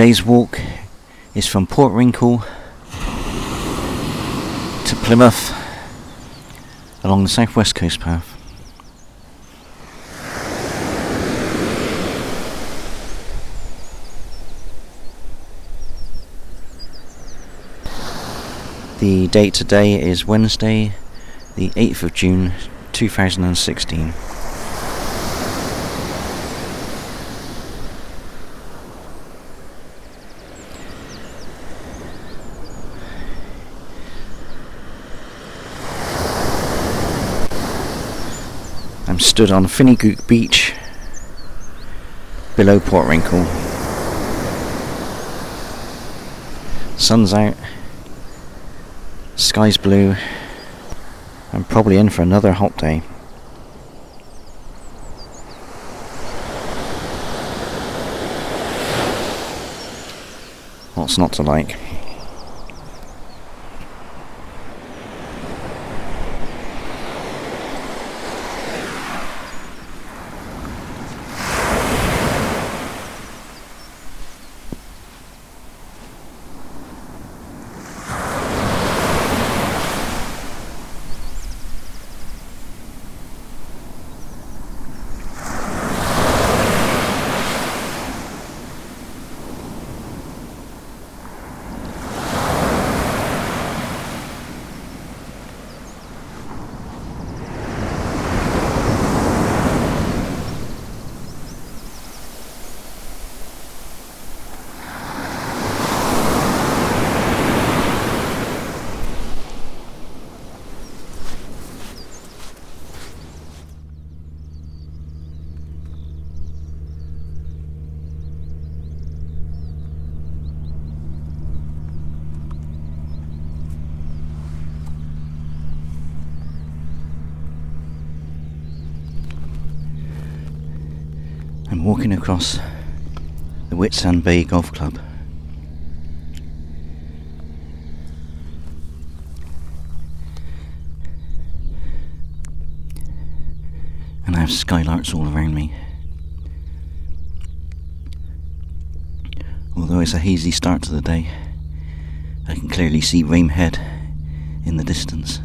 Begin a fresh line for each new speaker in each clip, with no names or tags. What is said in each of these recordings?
Today's walk is from Port Wrinkle to Plymouth along the southwest coast path. The date today is Wednesday, the 8th of June 2016. Stood on Finnygook Beach below Port Wrinkle. Sun's out, sky's blue. I'm probably in for another hot day. What's not to like? Walking across the Whitsand Bay Golf Club. And I have skylarks all around me. Although it's a hazy start to the day, I can clearly see Rame Head in the distance.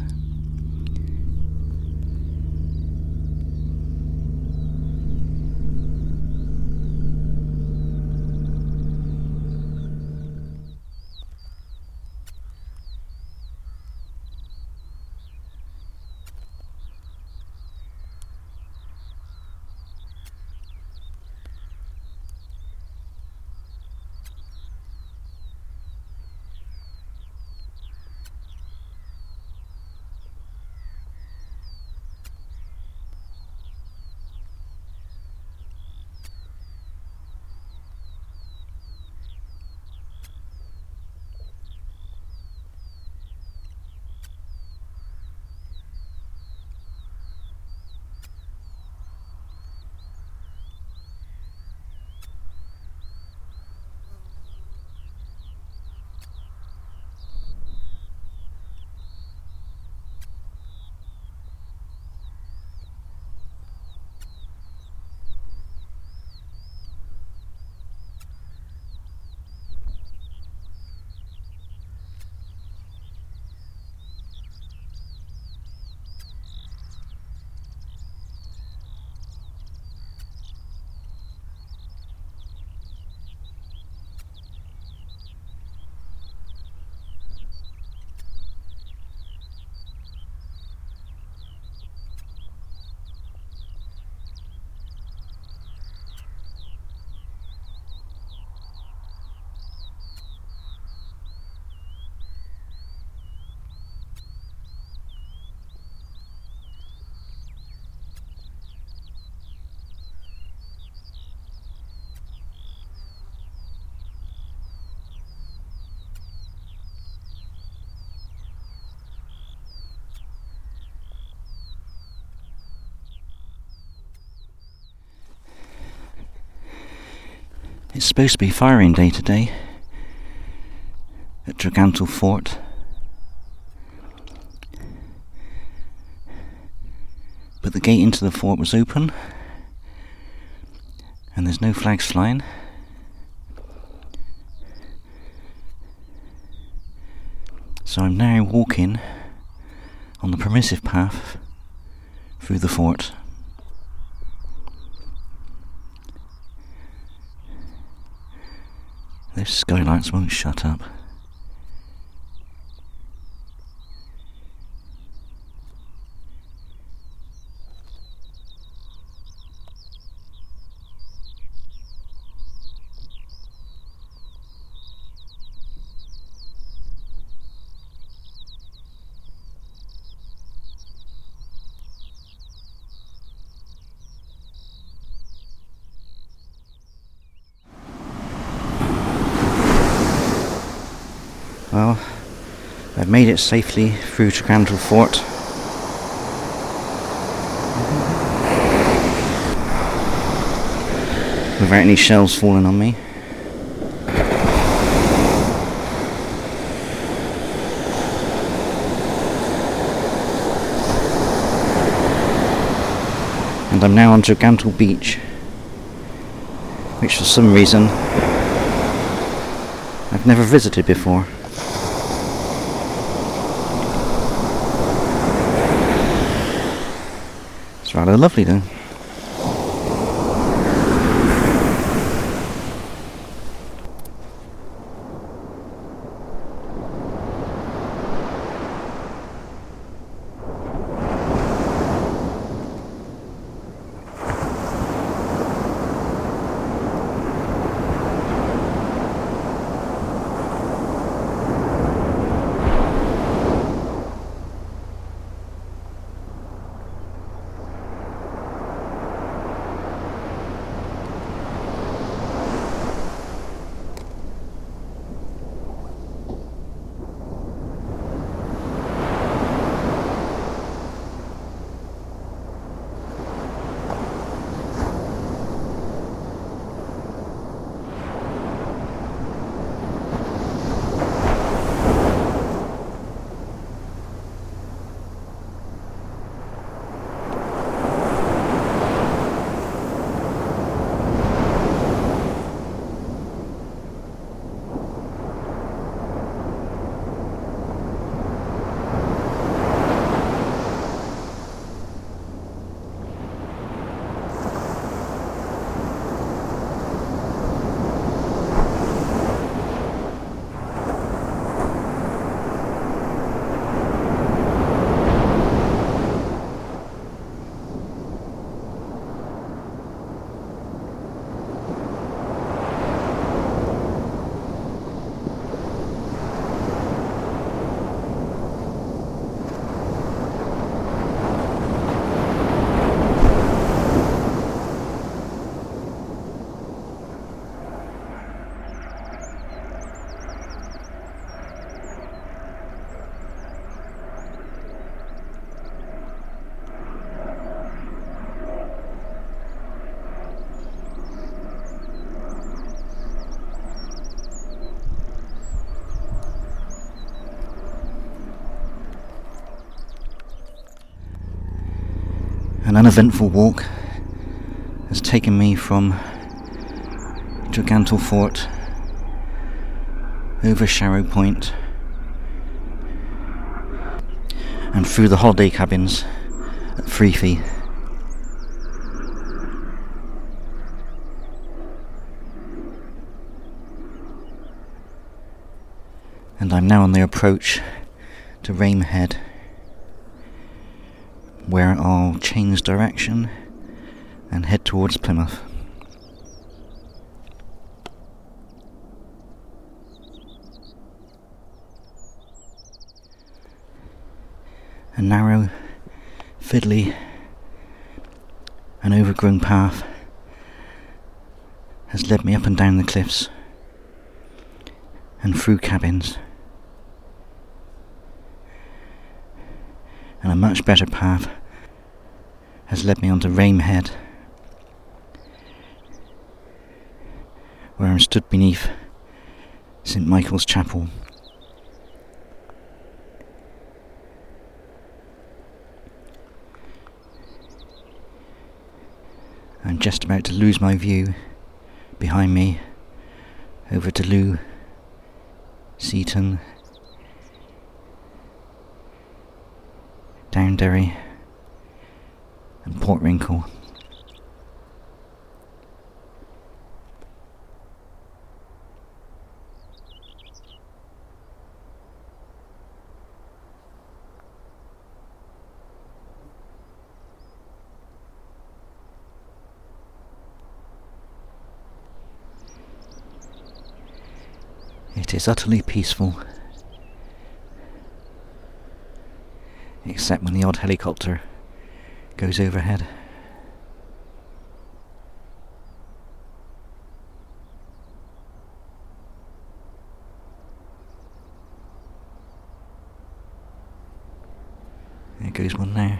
It's supposed to be firing day today at Tregantle Fort. But the gate into the fort was open and there's no flags flying. So I'm now walking on the permissive path through the fort. Skylights won't shut up. Well, I've made it safely through Tregantle Fort. Without any shells falling on me. And I'm now on Tregantle Beach, which for some reason I've never visited before. Rather lovely though. An uneventful walk has taken me from Tregantle Fort over Sharrow Point and through the holiday cabins at Freathy. And I'm now on the approach to Rame Head, where I'll change direction and head towards Plymouth. A narrow, fiddly, and overgrown path has led me up and down the cliffs and through cabins. And a much better path has led me onto Rame Head, where I'm stood beneath St Michael's Chapel. I'm just about to lose my view behind me over to Looe, Seaton, Downderry, and Port Wrinkle. It is utterly peaceful. Except when the odd helicopter goes overhead. There goes one now.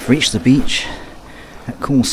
I've reached the beach at Cool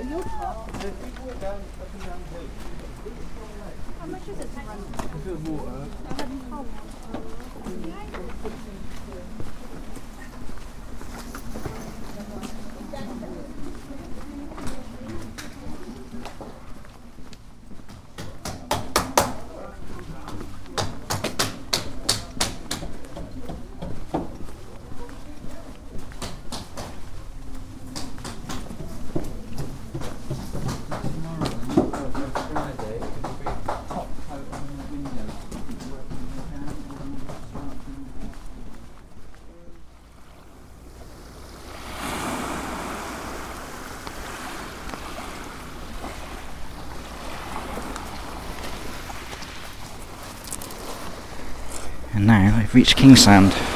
Valeu,
And now I've reached Kingsand.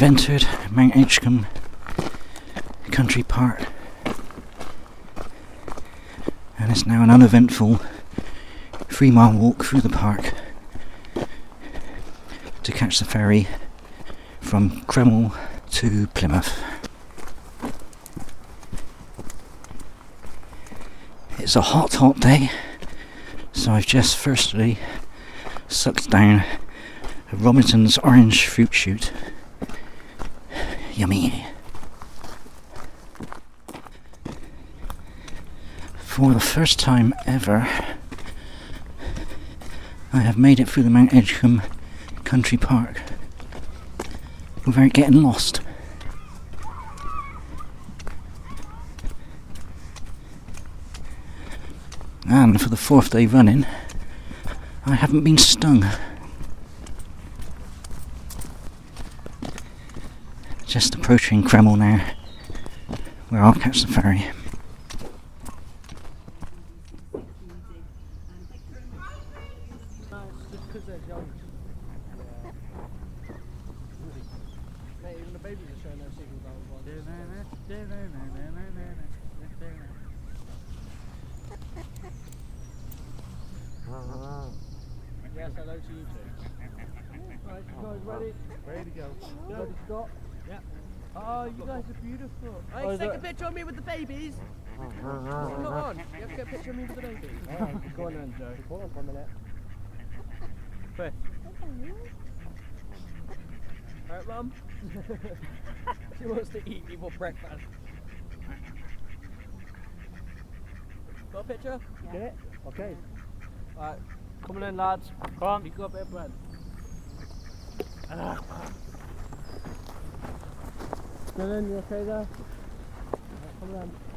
I've entered Mount Edgcumbe Country Park and it's now an uneventful three mile walk through the park to catch the ferry from Cremyll to Plymouth. It's a hot, hot day, so I've just firstly sucked down a Robinson's orange fruit shoot. Yummy. For the first time ever, I have made it through the Mount Edgcumbe Country Park without getting lost. And for the fourth day running, I haven't been stung. Just approaching Cremyll now, where I'll catch the ferry.
even the babies are showing their signals out of one. Yes, hello to you too. Right, you guys ready? Ready to go. Ready to stop? Yep. Oh, you guys are beautiful.
Hey,
Oh, is
take
that-
a picture of me with the babies. It's not on. You have to get a picture of me with the babies.
Alright, go on. Hold on for a minute. Chris.
Alright, Mum. she wants to eat me for breakfast. Got a picture?
Get it? Okay. Alright, come on in, lads. Come on. You got a bit of bread. Dylan, you okay there? Alright, come on.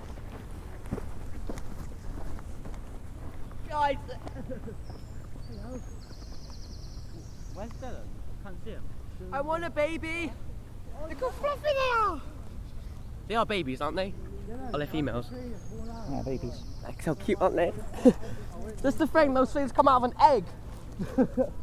Guys,
Where's Dylan? Can't see him.
I want a baby.
Look how fluffy they are.
They are babies, aren't they? Or they're females.
Yeah, babies.
Like, so cute, aren't they? That's the thing, those things come out of an egg.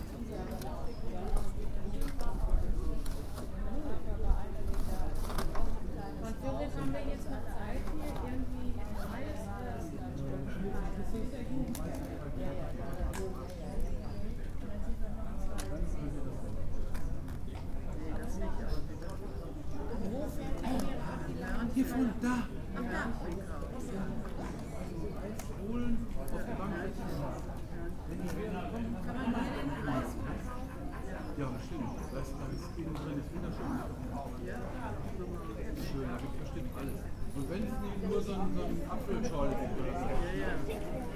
Schön, da gibt bestimmt alles. Und wenn es nur so ein, so ein Apfelschorle gibt oder so.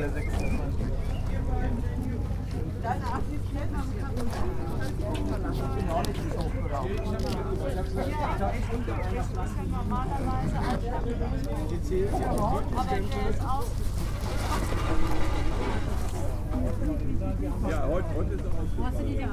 alle 26.
Ja, heute, heute ist
auch.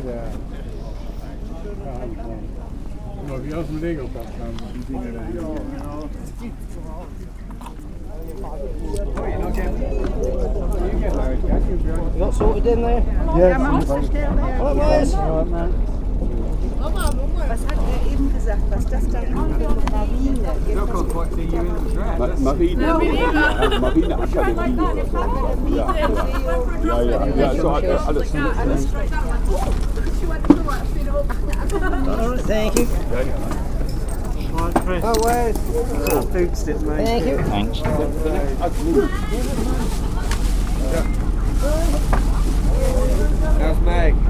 Ja, der. Ja, habe ich mal. Immer wie aus dem Lego gehabt haben, die Dinge da. Ja,
genau. Ja, sorry, denn.
Oh, ja,
ja, man muss stellen.
Was hat er eben gesagt? Was das da Marine.
Marine. Marine. Marine Akademie. Ja, ja, ja, so hat er alles.
Thank you. Oh, where's oh, mate? Thank you.
Thanks.
How's Meg?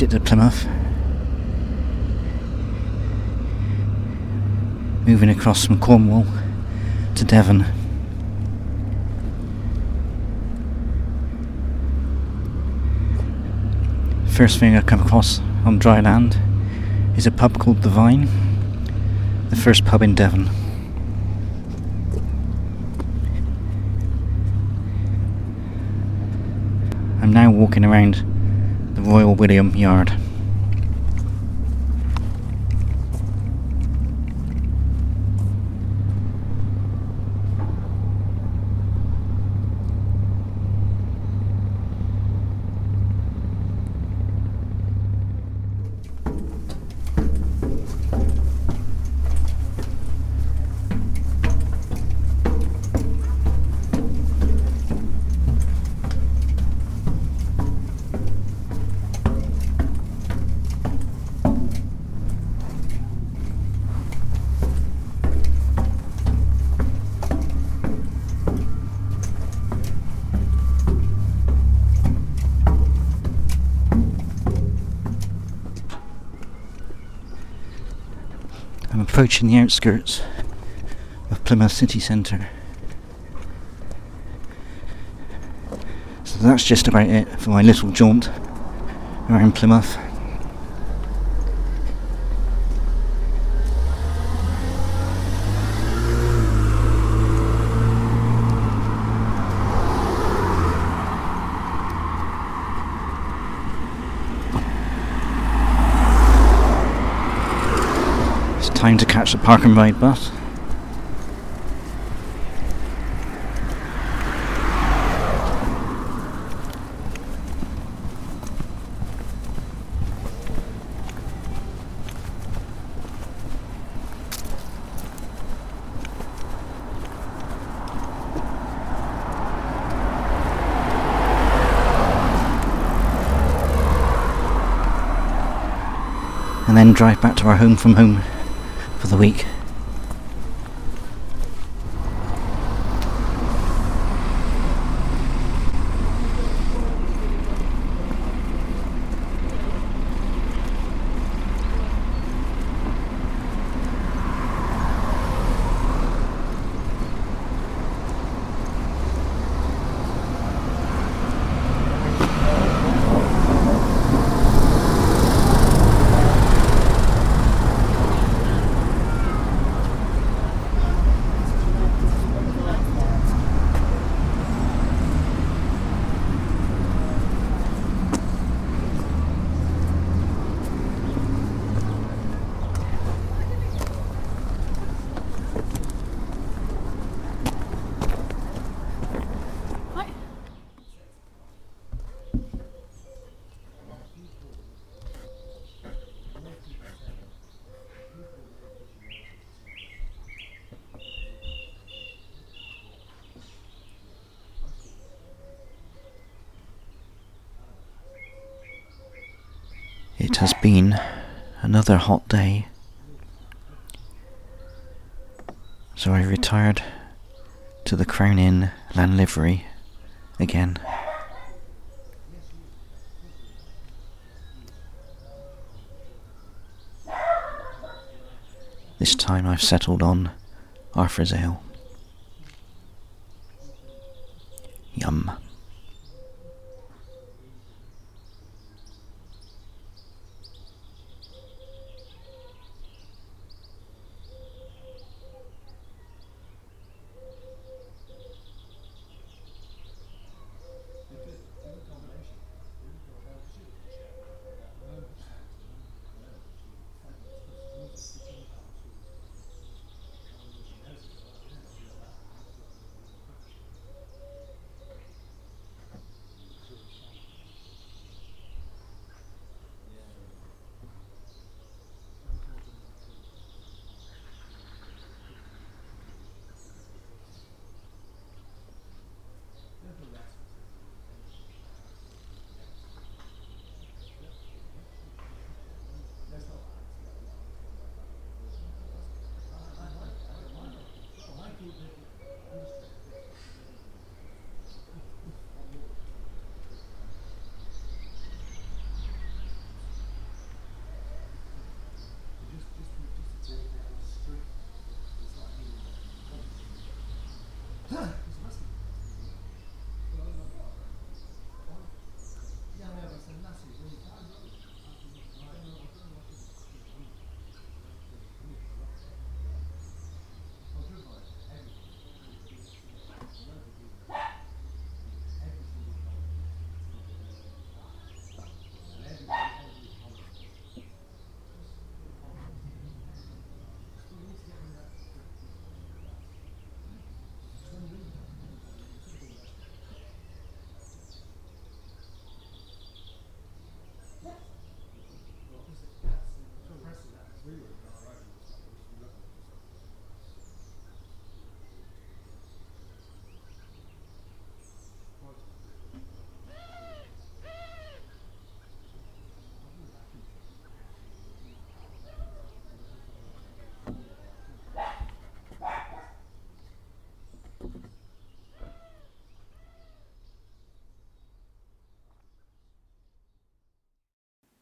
made it to Plymouth. Moving across from Cornwall to Devon. First thing I come across on dry land is a pub called The Vine, the first pub in Devon. I'm now walking around Royal William Yard. Approaching the outskirts of Plymouth city centre. So that's just about it for my little jaunt around Plymouth. It's time to catch the park and ride bus. And then drive back to our home from home the week. It has been another hot day. So I retired to the Crown Inn Lanlivery again. This time I've settled on Arthur's Ale.